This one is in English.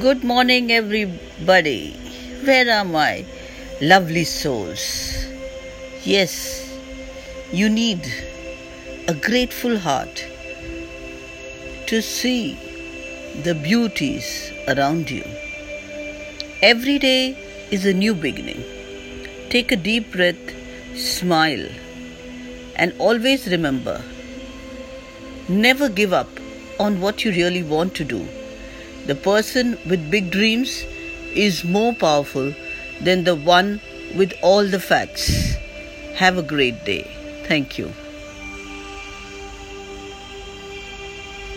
Good morning, everybody. Where are my lovely souls? Yes, you need a grateful heart to see the beauties around you. Every day is a new beginning. Take a deep breath, smile, and always remember never give up on what you really want to do. The person with big dreams is more powerful than the one with all the facts. Have a great day. Thank you.